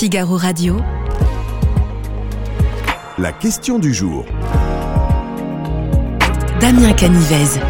Figaro Radio. La question du jour. Damien Canivez.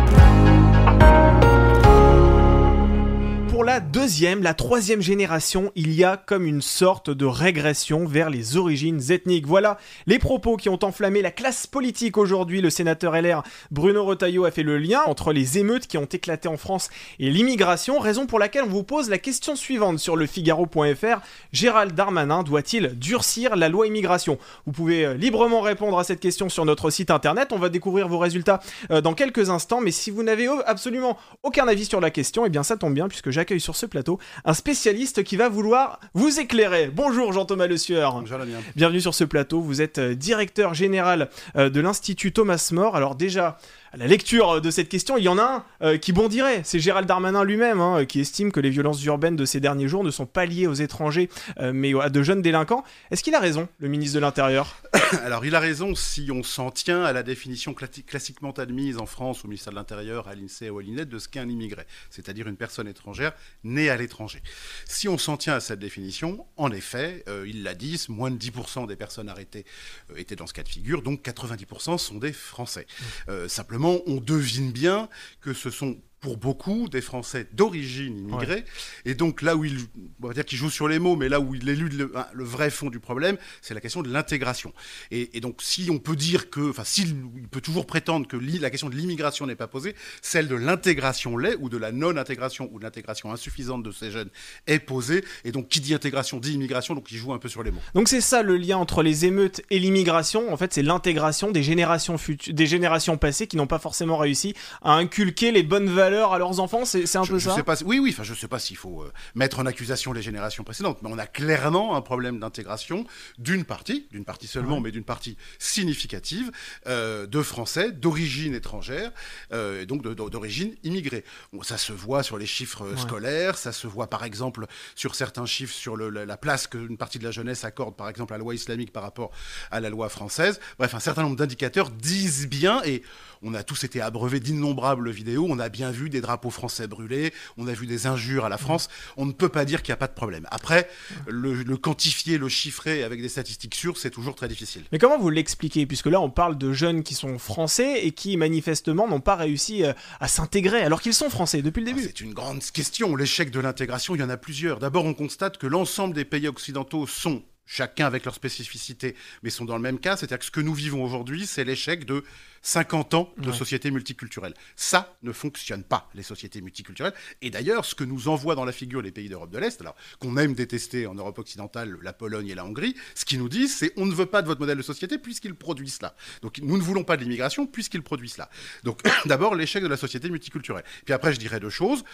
Deuxième, la troisième génération, il y a comme une sorte de régression vers les origines ethniques. Voilà les propos qui ont enflammé la classe politique aujourd'hui. Le sénateur LR Bruno Retailleau a fait le lien entre les émeutes qui ont éclaté en France et l'immigration, raison pour laquelle on vous pose la question suivante sur le Figaro.fr. Gérald Darmanin doit-il durcir la loi immigration? Vous pouvez euh, librement répondre à cette question sur notre site internet. On va découvrir vos résultats euh, dans quelques instants, mais si vous n'avez absolument aucun avis sur la question, eh bien ça tombe bien puisque j'accueille sur ce plateau un spécialiste qui va vouloir vous éclairer. Bonjour Jean-Thomas Le Sueur. Bonjour Damien. Bienvenue sur ce plateau. Vous êtes euh, directeur général euh, de l'Institut Thomas More. Alors déjà, à la lecture de cette question, il y en a un euh, qui bondirait. C'est Gérald Darmanin lui-même hein, qui estime que les violences urbaines de ces derniers jours ne sont pas liées aux étrangers, euh, mais à de jeunes délinquants. Est-ce qu'il a raison, le ministre de l'Intérieur? Alors il a raison si on s'en tient à la définition classi- classiquement admise en France au ministère de l'Intérieur, à l'INSEE ou à l'INET de ce qu'est un immigré, c'est-à-dire une personne étrangère née à l'étranger. Si on s'en tient à cette définition, en effet, euh, il l'a dit, moins de 10% des personnes arrêtées euh, étaient dans ce cas de figure, donc 90% sont des Français. Euh, simplement, on devine bien que ce sont pour beaucoup des Français d'origine immigrée. Et donc là où il, on va dire qu'il joue sur les mots, mais là où il élude le, le vrai fond du problème, c'est la question de l'intégration. Et, et donc si on peut dire que, enfin s'il il peut toujours prétendre que la question de l'immigration n'est pas posée, celle de l'intégration l'est, ou de la non-intégration, ou de l'intégration insuffisante de ces jeunes est posée. Et donc qui dit intégration dit immigration, donc il joue un peu sur les mots. Donc c'est ça le lien entre les émeutes et l'immigration. En fait, c'est l'intégration des générations futu- des générations passées qui n'ont pas forcément réussi à inculquer les bonnes valeurs à leurs enfants. C'est un je, peu je ça. sais pas oui, oui, enfin, je sais pas s'il faut euh, mettre en accusation les générations précédentes, mais on a clairement un problème d'intégration d'une partie, d'une partie seulement, mais d'une partie significative, euh, de Français d'origine étrangère, euh, et donc d'origine immigrée. Bon, ça se voit sur les chiffres Ouais. scolaires, ça se voit par exemple sur certains chiffres sur le- la, la place qu'une partie de la jeunesse accorde, par exemple, à la loi islamique par rapport à la loi française. Bref, un certain nombre d'indicateurs disent bien, et on a tous été abreuvés d'innombrables vidéos, on a bien vu des drapeaux français brûlés, on a vu des injures à la France, on ne peut pas dire qu'il n'y a pas de problème. Après, le, le quantifier, le chiffrer avec des statistiques sûres, c'est toujours très difficile. Mais comment vous l'expliquez Puisque là, on parle de jeunes qui sont français et qui manifestement n'ont pas réussi euh, à s'intégrer alors qu'ils sont français depuis le Ah, début? C'est une grande question. L'échec de l'intégration, il y en a plusieurs. D'abord, on constate que l'ensemble des pays occidentaux sont, chacun avec leur spécificité, mais sont dans le même cas. C'est-à-dire que ce que nous vivons aujourd'hui, c'est l'échec de 50 ans de Ouais. société multiculturelle. Ça ne fonctionne pas, les sociétés multiculturelles. Et d'ailleurs, ce que nous envoient dans la figure les pays d'Europe de l'Est, alors qu'on aime détester en Europe occidentale la Pologne et la Hongrie, ce qu'ils nous disent, c'est on ne veut pas de votre modèle de société puisqu'ils produisent cela. Donc nous ne voulons pas de l'immigration puisqu'ils produisent cela. Donc d'abord, l'échec de la société multiculturelle. Puis après, je dirais deux choses.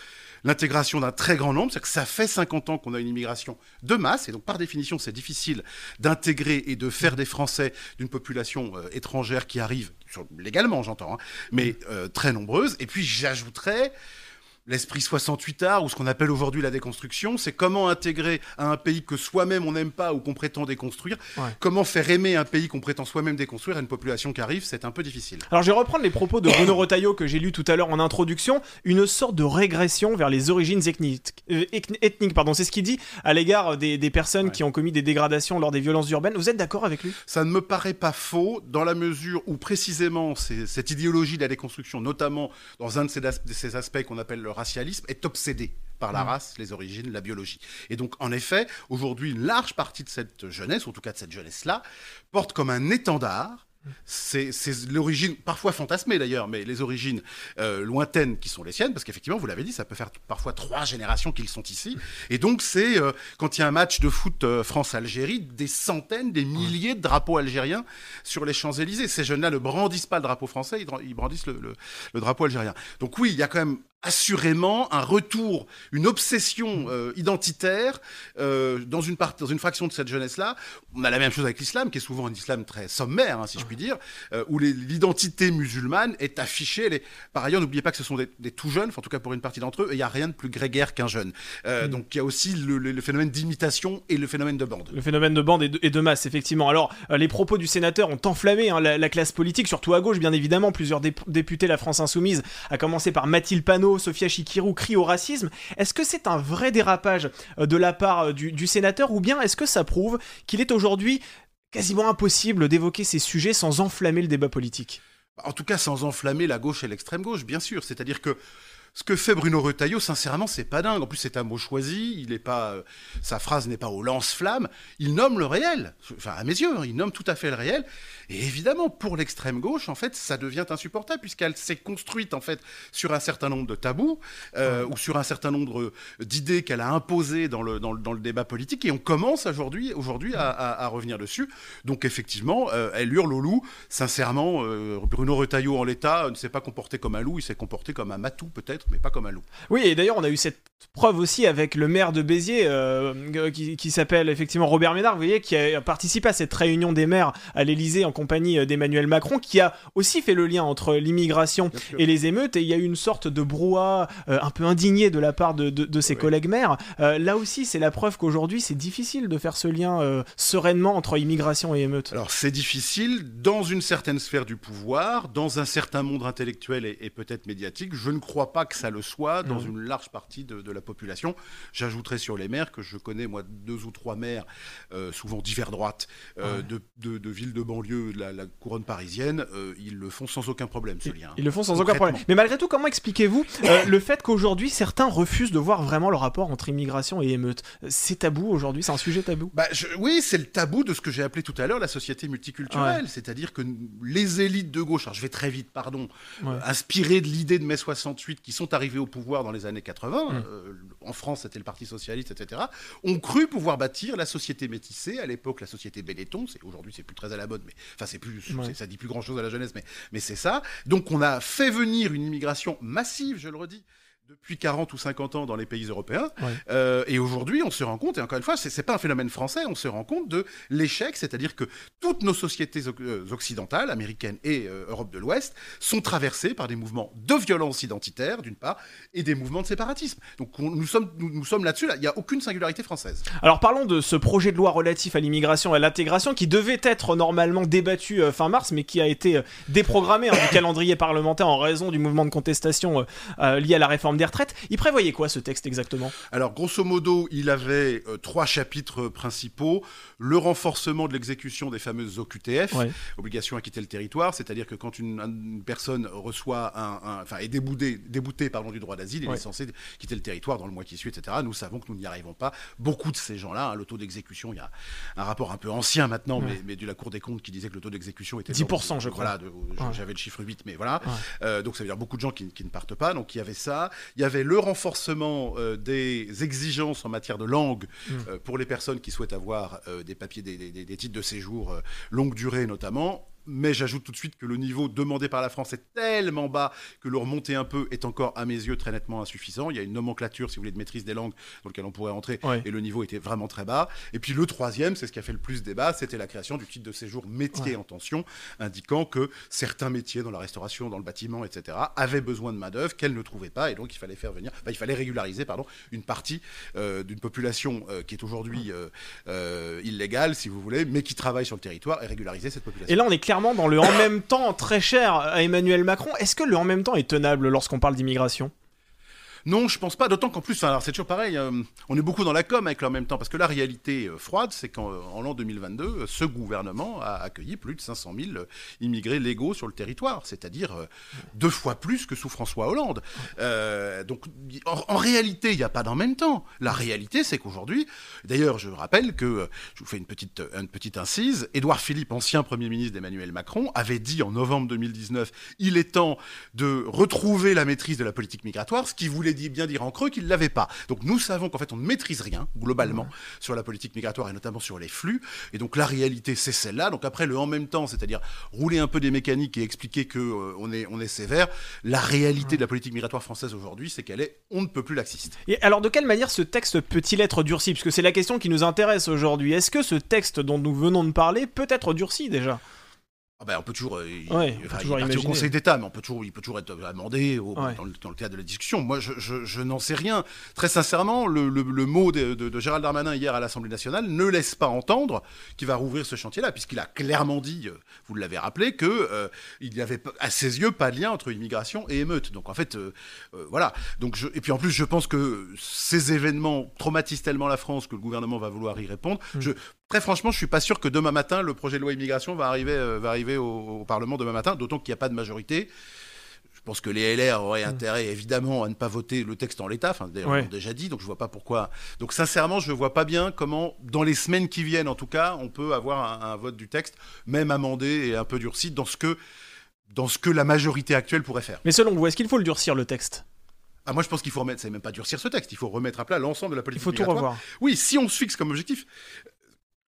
L'intégration d'un très grand nombre, c'est que ça fait 50 ans qu'on a une immigration de masse, et donc par définition, c'est difficile d'intégrer et de faire des Français d'une population euh, étrangère qui arrive, sur- légalement j'entends, hein, mais euh, très nombreuse. Et puis j'ajouterais l'esprit 68 art, ou ce qu'on appelle aujourd'hui la déconstruction, c'est comment intégrer à un pays que soi-même on n'aime pas ou qu'on prétend déconstruire, Ouais. comment faire aimer un pays qu'on prétend soi-même déconstruire à une population qui arrive, c'est un peu difficile. Alors je vais reprendre les propos de Bruno Retailleau que j'ai lu tout à l'heure en introduction, une sorte de régression vers les origines ethniques. euh, ethniques pardon, c'est ce qu'il dit à l'égard des, des personnes Ouais. qui ont commis des dégradations lors des violences urbaines. Vous êtes d'accord avec lui? Ça ne me paraît pas faux dans la mesure où précisément cette idéologie de la déconstruction, notamment dans un de ces, as- ces aspects qu'on appelle le racialisme, est obsédée par la race, les origines, la biologie. Et donc, en effet, aujourd'hui, une large partie de cette jeunesse, en tout cas de cette jeunesse-là, porte comme un étendard c'est c'est l'origine, parfois fantasmée d'ailleurs, mais les origines euh, lointaines qui sont les siennes, parce qu'effectivement, vous l'avez dit, ça peut faire parfois trois générations qu'ils sont ici. Et donc, c'est euh, quand il y a un match de foot euh, France-Algérie, des centaines, des milliers de drapeaux algériens sur les Champs-Élysées. Ces jeunes-là ne brandissent pas le drapeau français, ils, brandissent le, le- le drapeau algérien. Donc oui, il y a quand même assurément un retour, une obsession euh, identitaire euh, dans, une part, dans une fraction de cette jeunesse-là. On a la même chose avec l'islam, qui est souvent un islam très sommaire, hein, si je puis dire, euh, où l'identité musulmane est affichée. Elle est... Par ailleurs, n'oubliez pas que ce sont des, des tout jeunes, enfin, en tout cas pour une partie d'entre eux, et il n'y a rien de plus grégaire qu'un jeune. Euh, Donc il y a aussi le, le- le phénomène d'imitation et le phénomène de bande. Le phénomène de bande et de, et de masse, effectivement. Alors, les propos du sénateur ont enflammé hein, la, la classe politique, surtout à gauche, bien évidemment. Plusieurs dép- députés, la France Insoumise, à commencer par Mathilde Panot, Sophia Chikirou crient au racisme. Est-ce que c'est un vrai dérapage de la part du, du sénateur ou bien est-ce que ça prouve qu'il est aujourd'hui quasiment impossible d'évoquer ces sujets sans enflammer le débat politique? En tout cas, sans enflammer la gauche et l'extrême gauche, bien sûr. C'est-à-dire que ce que fait Bruno Retailleau, sincèrement, c'est pas dingue. En plus, c'est un mot choisi. Il est pas, euh, sa phrase n'est pas au lance-flamme. Il nomme le réel. Enfin, à mes yeux, hein, il nomme tout à fait le réel. Et évidemment, pour l'extrême gauche, en fait, ça devient insupportable puisqu'elle s'est construite en fait sur un certain nombre de tabous euh, ou sur un certain nombre d'idées qu'elle a imposées dans le, dans le, dans le débat politique. Et on commence aujourd'hui, aujourd'hui à, à, revenir dessus. Donc effectivement, euh, elle hurle au loup. Sincèrement, Bruno Retailleau en l'état ne s'est pas comporté comme un loup. Il s'est comporté comme un matou peut-être mais pas comme un loup. Oui, et d'ailleurs, on a eu cette preuve aussi avec le maire de Béziers, euh, qui, s'appelle effectivement Robert Ménard, vous voyez, qui a participé à cette réunion des maires à l'Elysée en compagnie euh, d'Emmanuel Macron, qui a aussi fait le lien entre l'immigration et les émeutes, et il y a eu une sorte de brouhaha euh, un peu indigné de la part de, ses collègues maires. là aussi, c'est la preuve qu'aujourd'hui, c'est difficile de faire ce lien sereinement entre immigration et émeute. Alors, c'est difficile dans une certaine sphère du pouvoir, dans un certain monde intellectuel et, et peut-être médiatique. Je ne crois pas que ça le soit dans une large partie de, la population. J'ajouterai sur les maires que je connais, moi, deux ou trois maires, euh, souvent divers droite, euh, de, de, villes de banlieue de la, couronne parisienne. Euh, ils le font sans aucun problème, ce lien. Ils le font sans aucun problème. Mais malgré tout, comment expliquez-vous le fait qu'aujourd'hui, certains refusent de voir vraiment le rapport entre immigration et émeute? C'est tabou aujourd'hui? C'est un sujet tabou? Bah, Oui, c'est le tabou de ce que j'ai appelé tout à l'heure la société multiculturelle. C'est-à-dire que les élites de gauche, alors je vais très vite, pardon, inspirées de l'idée de mai 68 qui sont arrivés au pouvoir dans les années 80, mmh. euh, en France c'était le Parti Socialiste, etc., ont cru pouvoir bâtir la société métissée, à l'époque la société Benetton, aujourd'hui c'est plus très à la mode, mais enfin c'est plus, ça dit plus grand chose à la jeunesse, mais, mais c'est ça. Donc on a fait venir une immigration massive, je le redis, depuis 40 ou 50 ans dans les pays européens. Euh, et aujourd'hui, on se rend compte, et encore une fois, c'est, n'est pas un phénomène français, on se rend compte de l'échec, c'est-à-dire que toutes nos sociétés euh, occidentales, américaines et euh, Europe de l'Ouest, sont traversées par des mouvements de violence identitaire, d'une part, et des mouvements de séparatisme. Donc nous, sommes, nous, sommes là-dessus, il n'y a aucune singularité française. Alors parlons de ce projet de loi relatif à l'immigration et à l'intégration qui devait être normalement débattu fin mars, mais qui a été déprogrammé hein, du calendrier parlementaire en raison du mouvement de contestation lié à la réforme des retraites. Il prévoyait quoi ce texte exactement? Alors grosso modo, il avait euh, trois chapitres principaux. Le renforcement de l'exécution des fameuses OQTF, obligation à quitter le territoire, c'est-à-dire que quand une, personne reçoit un, enfin est déboutée, déboutée pardon, du droit d'asile, il est censé quitter le territoire dans le mois qui suit, etc. Nous savons que nous n'y arrivons pas. Beaucoup de ces gens-là, hein, le taux d'exécution, il y a un rapport un peu ancien maintenant, mais, de la Cour des comptes qui disait que le taux d'exécution était 10%, je crois. Voilà, j'avais le chiffre 8, mais voilà. Euh, donc ça veut dire beaucoup de gens qui, qui ne partent pas. Donc il y avait ça. Il y avait le renforcement euh, des exigences en matière de langue mm. euh, pour les personnes qui souhaitent avoir euh, des papiers, des titres de séjour longue durée notamment mais j'ajoute tout de suite que le niveau demandé par la France est tellement bas que le remonter un peu est encore, à mes yeux, très nettement insuffisant. Il y a une nomenclature, si vous voulez, de maîtrise des langues dans laquelle on pourrait entrer, et le niveau était vraiment très bas. Et puis le troisième, c'est ce qui a fait le plus débat, c'était la création du titre de séjour métier en tension, indiquant que certains métiers dans la restauration, dans le bâtiment, etc., avaient besoin de main-d'œuvre qu'elles ne trouvaient pas, et donc il fallait faire venir, il fallait régulariser, pardon, une partie euh, d'une population euh, qui est aujourd'hui euh, illégale, si vous voulez, mais qui travaille sur le territoire, et régulariser cette population. Et là, on est dans le en même temps très cher à Emmanuel Macron. Est-ce que le en même temps est tenable lorsqu'on parle d'immigration? Non, je pense pas. D'autant qu'en plus, c'est toujours pareil. Euh, on est beaucoup dans la com avec en même temps, parce que la réalité euh, froide, c'est qu'en l'an 2022, euh, ce gouvernement a accueilli plus de 500 000 immigrés légaux sur le territoire, c'est-à-dire deux fois plus que sous François Hollande. donc, en, réalité, il n'y a pas d'en même temps. La réalité, c'est qu'aujourd'hui, d'ailleurs, je rappelle que je vous fais une petite, une petite incise. Édouard Philippe, ancien premier ministre d'Emmanuel Macron, avait dit en novembre 2019 il est temps de retrouver la maîtrise de la politique migratoire, ce qui voulait dit bien dire en creux qu'il ne l'avait pas. Donc nous savons qu'en fait on ne maîtrise rien globalement sur la politique migratoire et notamment sur les flux. Et donc la réalité c'est celle-là. Donc après le en même temps, c'est-à-dire rouler un peu des mécaniques et expliquer que euh, on est on est sévère. La réalité de la politique migratoire française aujourd'hui, c'est qu'elle est on ne peut plus laxiste. Et alors de quelle manière ce texte peut-il être durci? Puisque c'est la question qui nous intéresse aujourd'hui. Est-ce que ce texte dont nous venons de parler peut être durci déjà? Ah ben, on peut toujours, euh, il- Ouais, on peut enfin, il toujours est parti au imaginer. Conseil d'État, mais on peut toujours, il peut toujours être amendé au- Ouais. dans, le, dans le cadre de la discussion. Moi, je, je- je n'en sais rien. Très sincèrement, le, le- le mot de, de- de Gérald Darmanin hier à l'Assemblée nationale ne laisse pas entendre qu'il va rouvrir ce chantier-là, puisqu'il a clairement dit, euh, vous l'avez rappelé, que euh, il n'y avait à ses yeux pas de lien entre immigration et émeute. Donc en fait, euh, euh, voilà. Donc je, et puis en plus, je pense que ces événements traumatisent tellement la France que le gouvernement va vouloir y répondre. Mm. Je, très franchement, je suis pas sûr que demain matin le projet de loi immigration va arriver, euh, va arriver au, au Parlement demain matin, d'autant qu'il n'y a pas de majorité. Je pense que les LR auraient intérêt évidemment à ne pas voter le texte en l'état. Enfin, d'ailleurs, Mm. Ouais. on l'a déjà dit, donc je vois pas pourquoi. Donc sincèrement, je vois pas bien comment, dans les semaines qui viennent, en tout cas, on peut avoir un, un vote du texte, même amendé et un peu durci, dans ce que dans ce que la majorité actuelle pourrait faire. Mais selon vous, est-ce qu'il faut le durcir le texte? Ah, moi, je pense qu'il faut remettre, c'est même pas durcir ce texte, il faut remettre à plat l'ensemble de la Il politique faut tout revoir. Oui, si on se fixe comme objectif,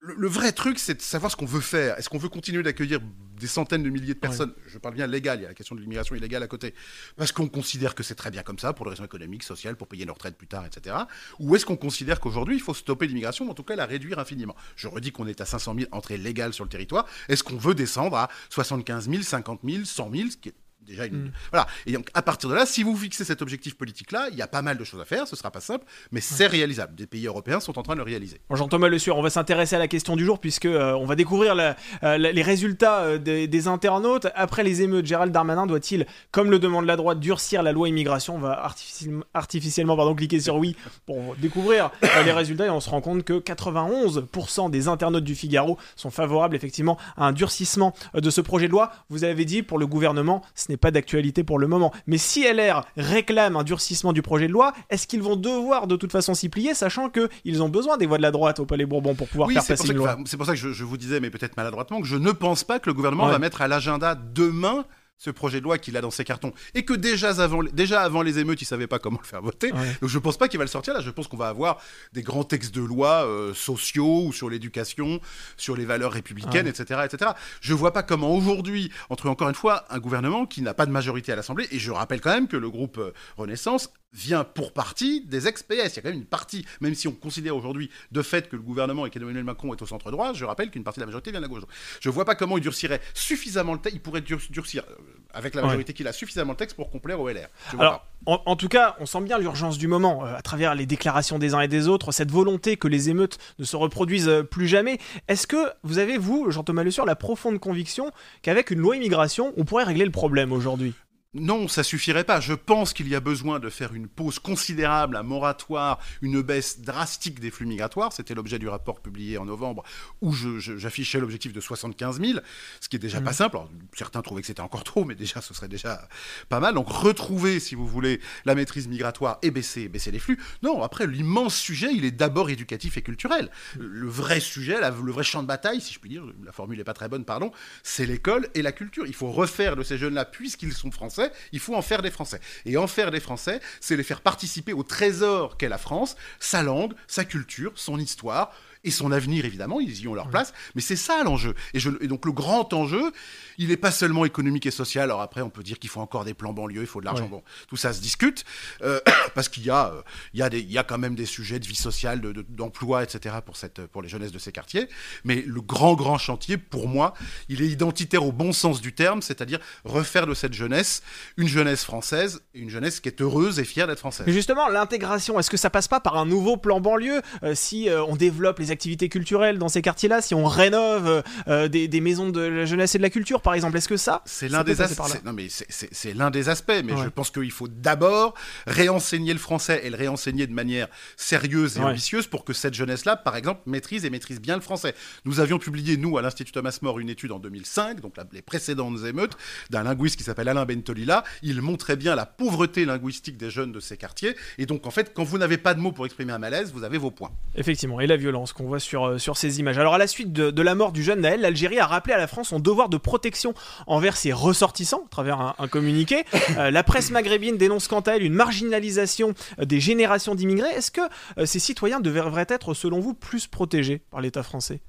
le, le vrai truc, c'est de savoir ce qu'on veut faire. Est-ce qu'on veut continuer d'accueillir des centaines de milliers de personnes? Je parle bien légal, il y a la question de l'immigration illégale à côté. Parce qu'on considère que c'est très bien comme ça, pour des raisons économiques, sociales, pour payer nos retraites plus tard, etc. Ou est-ce qu'on considère qu'aujourd'hui, il faut stopper l'immigration, ou en tout cas la réduire infiniment? Je redis qu'on est à 500 000 entrées légales sur le territoire. Est-ce qu'on veut descendre à 75 000, 50 000, 100 000, ce qui est déjà une... Mm. Voilà. Et donc, à partir de là, si vous fixez cet objectif politique-là, il y a pas mal de choses à faire, ce sera pas simple, mais c'est réalisable. Des pays européens sont en train de le réaliser. Jean-Thomas Le Sueur, on va s'intéresser à la question du jour puisque euh, on va découvrir la- euh, la- les résultats euh, des, des internautes. Après les émeutes, Gérald Darmanin doit-il, comme le demande la droite, durcir la loi immigration? On va artificiellement, artificiellement pardon, cliquer sur oui pour découvrir euh, les résultats et on se rend compte que 91% des internautes du Figaro sont favorables effectivement à un durcissement euh, de ce projet de loi. Vous avez dit pour le gouvernement, ce n'est pas d'actualité pour le moment. Mais si LR réclame un durcissement du projet de loi, est-ce qu'ils vont devoir de toute façon s'y plier, sachant qu'ils ont besoin des voix de la droite au Palais Bourbon pour pouvoir Oui, faire passer une loi c'est pour ça que je, je vous disais, mais peut-être maladroitement, que je ne pense pas que le gouvernement Ouais. va mettre à l'agenda demain ce projet de loi qu'il a dans ses cartons. Et que déjà avant, déjà avant les émeutes, il savait pas comment le faire voter. Ouais. Donc je pense pas qu'il va le sortir là. Je pense qu'on va avoir des grands textes de loi euh, sociaux ou sur l'éducation, sur les valeurs républicaines, Ouais. etc., etc. Je vois pas comment aujourd'hui, entre encore une fois un gouvernement qui n'a pas de majorité à l'Assemblée, et je rappelle quand même que le groupe euh, Renaissance vient pour partie des ex-PS. Il y a quand même une partie, même si on considère aujourd'hui de fait que le gouvernement et qu'Emmanuel Macron est au centre droit, je rappelle qu'une partie de la majorité vient de la gauche. Je vois pas comment il durcirait suffisamment le texte, il pourrait dur- durcir euh, avec la Ouais. majorité qu'il a suffisamment le texte pour complaire au LR. Alors, en, en tout cas, on sent bien l'urgence du moment, euh, à travers les déclarations des uns et des autres, cette volonté que les émeutes ne se reproduisent euh, plus jamais. Est-ce que vous avez, vous, Jean-Thomas Le Sueur, la profonde conviction qu'avec une loi immigration, on pourrait régler le problème aujourd'hui? Non, ça suffirait pas. Je pense qu'il y a besoin de faire une pause considérable, un moratoire, une baisse drastique des flux migratoires. C'était l'objet du rapport publié en novembre où j'affichais l'objectif de 75 000, ce qui est déjà pas simple. Alors, certains trouvaient que c'était encore trop, mais déjà, ce serait déjà pas mal. Donc, retrouver, si vous voulez, la maîtrise migratoire et baisser, baisser les flux. Non, après, l'immense sujet, il est d'abord éducatif et culturel. Le vrai sujet, la- le vrai champ de bataille, si je puis dire, la formule n'est pas très bonne, pardon, c'est l'école et la culture. Il faut refaire de ces jeunes-là, puisqu'ils sont français, il faut en faire des Français. Et en faire des Français, c'est les faire participer au trésor qu'est la France, sa langue, sa culture, son histoire et son avenir, évidemment, ils y ont leur place, mais c'est ça l'enjeu. Et, je- et donc le grand enjeu, il n'est pas seulement économique et social, alors après on peut dire qu'il faut encore des plans banlieues, il faut de l'argent, Ouais. bon, tout ça se discute, euh, parce qu'il y, a, euh, il y, a des- il y a quand même des sujets de vie sociale, de- de- d'emploi, etc. Pour, cette, pour les jeunesses de ces quartiers, mais le grand, grand chantier, pour moi, il est identitaire au bon sens du terme, c'est-à-dire refaire de cette jeunesse une jeunesse française, une jeunesse qui est heureuse et fière d'être française. Mais justement, l'intégration, est-ce que ça passe pas par un nouveau plan banlieue? Euh, si on développe les activités culturelles dans ces quartiers-là, si on rénove euh, euh, des, des maisons de la jeunesse et de la culture, par exemple Est-ce que ça C'est l'un des aspects. Non, mais c'est- l'un des aspects. Mais Ouais. je pense qu'il faut d'abord réenseigner le français et le réenseigner de manière sérieuse et Ouais. ambitieuse pour que cette jeunesse-là, par exemple, maîtrise et maîtrise bien le français. Nous avions publié, nous, à l'Institut Thomas More, une étude en 2005, donc la- les précédentes émeutes, d'un linguiste qui s'appelle Alain Bentolila. Il montrait bien la pauvreté linguistique des jeunes de ces quartiers. Et donc, en fait, quand vous n'avez pas de mots pour exprimer un malaise, vous avez vos points. Effectivement, et la violence qu'on voit sur, euh, sur ces images. Alors à la suite de, de la mort du jeune Naël, l'Algérie a rappelé à la France son devoir de protection envers ses ressortissants, à travers un, un communiqué. Euh, la presse maghrébine dénonce quant à elle une marginalisation euh, des générations d'immigrés. Est-ce que euh, ces citoyens devraient être, selon vous, plus protégés par l'État français?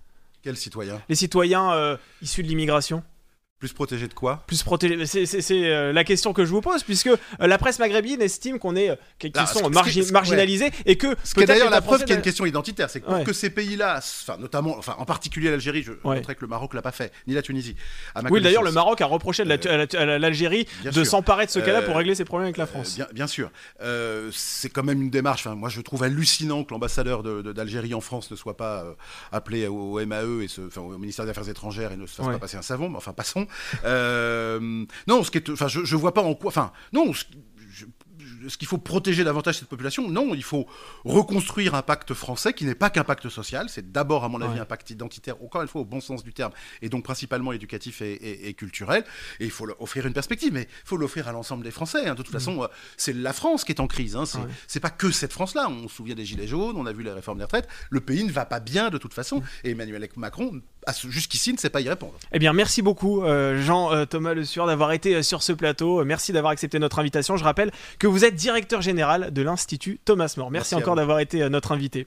Quel citoyen Les citoyens euh, issus de l'immigration? Plus protégé de quoi? Plus protégé. C'est euh, la question que je vous pose, puisque euh, la presse maghrébine estime qu'on est, euh, qu'ils sont margi- ce- marginalisés et que. Ce qui est d'ailleurs la preuve qu'il y a une question identitaire, c'est que pour Ouais. que ces pays-là, enfin notamment, enfin en particulier l'Algérie, je Ouais. que le Maroc l'a pas fait, ni la Tunisie. Oui, d'ailleurs, le. Maroc a reproché à la- à la- l'Algérie de s'emparer de ce cas-là Euh, pour régler ses problèmes avec la France. bien, bien sûr. Euh, c'est quand même une démarche. Enfin, moi, je trouve hallucinant que l'ambassadeur de- de- d'Algérie en France ne soit pas appelé au, au MAE et se, enfin, au ministère des Affaires étrangères et ne se fasse Ouais. pas passer un savon. Mais enfin, passons. Euh, non, ce qui est, enfin, je, je vois pas en quoi. Enfin, non. Ce, je- ce qu'il faut protéger davantage cette population, non, il faut reconstruire un pacte français qui n'est pas qu'un pacte social, c'est d'abord, à mon avis, Ouais. un pacte identitaire, encore une fois, au bon sens du terme, et donc principalement éducatif et, et- et culturel, et il faut offrir une perspective, mais il faut l'offrir à l'ensemble des Français. hein. De toute façon, euh, c'est la France qui est en crise, hein. c'est Ouais. c'est pas que cette France-là, on se souvient des Gilets jaunes, on a vu les réformes des retraites, le pays ne va pas bien de toute façon, et Emmanuel Macron, jusqu'ici, ne sait pas y répondre. Eh bien, merci beaucoup, euh, Jean-Thomas Le Sueur, d'avoir été euh, sur ce plateau. Euh, Merci d'avoir accepté notre invitation. Je rappelle que vous êtes directeur général de l'Institut Thomas More. Merci, encore d'avoir été euh, notre invité.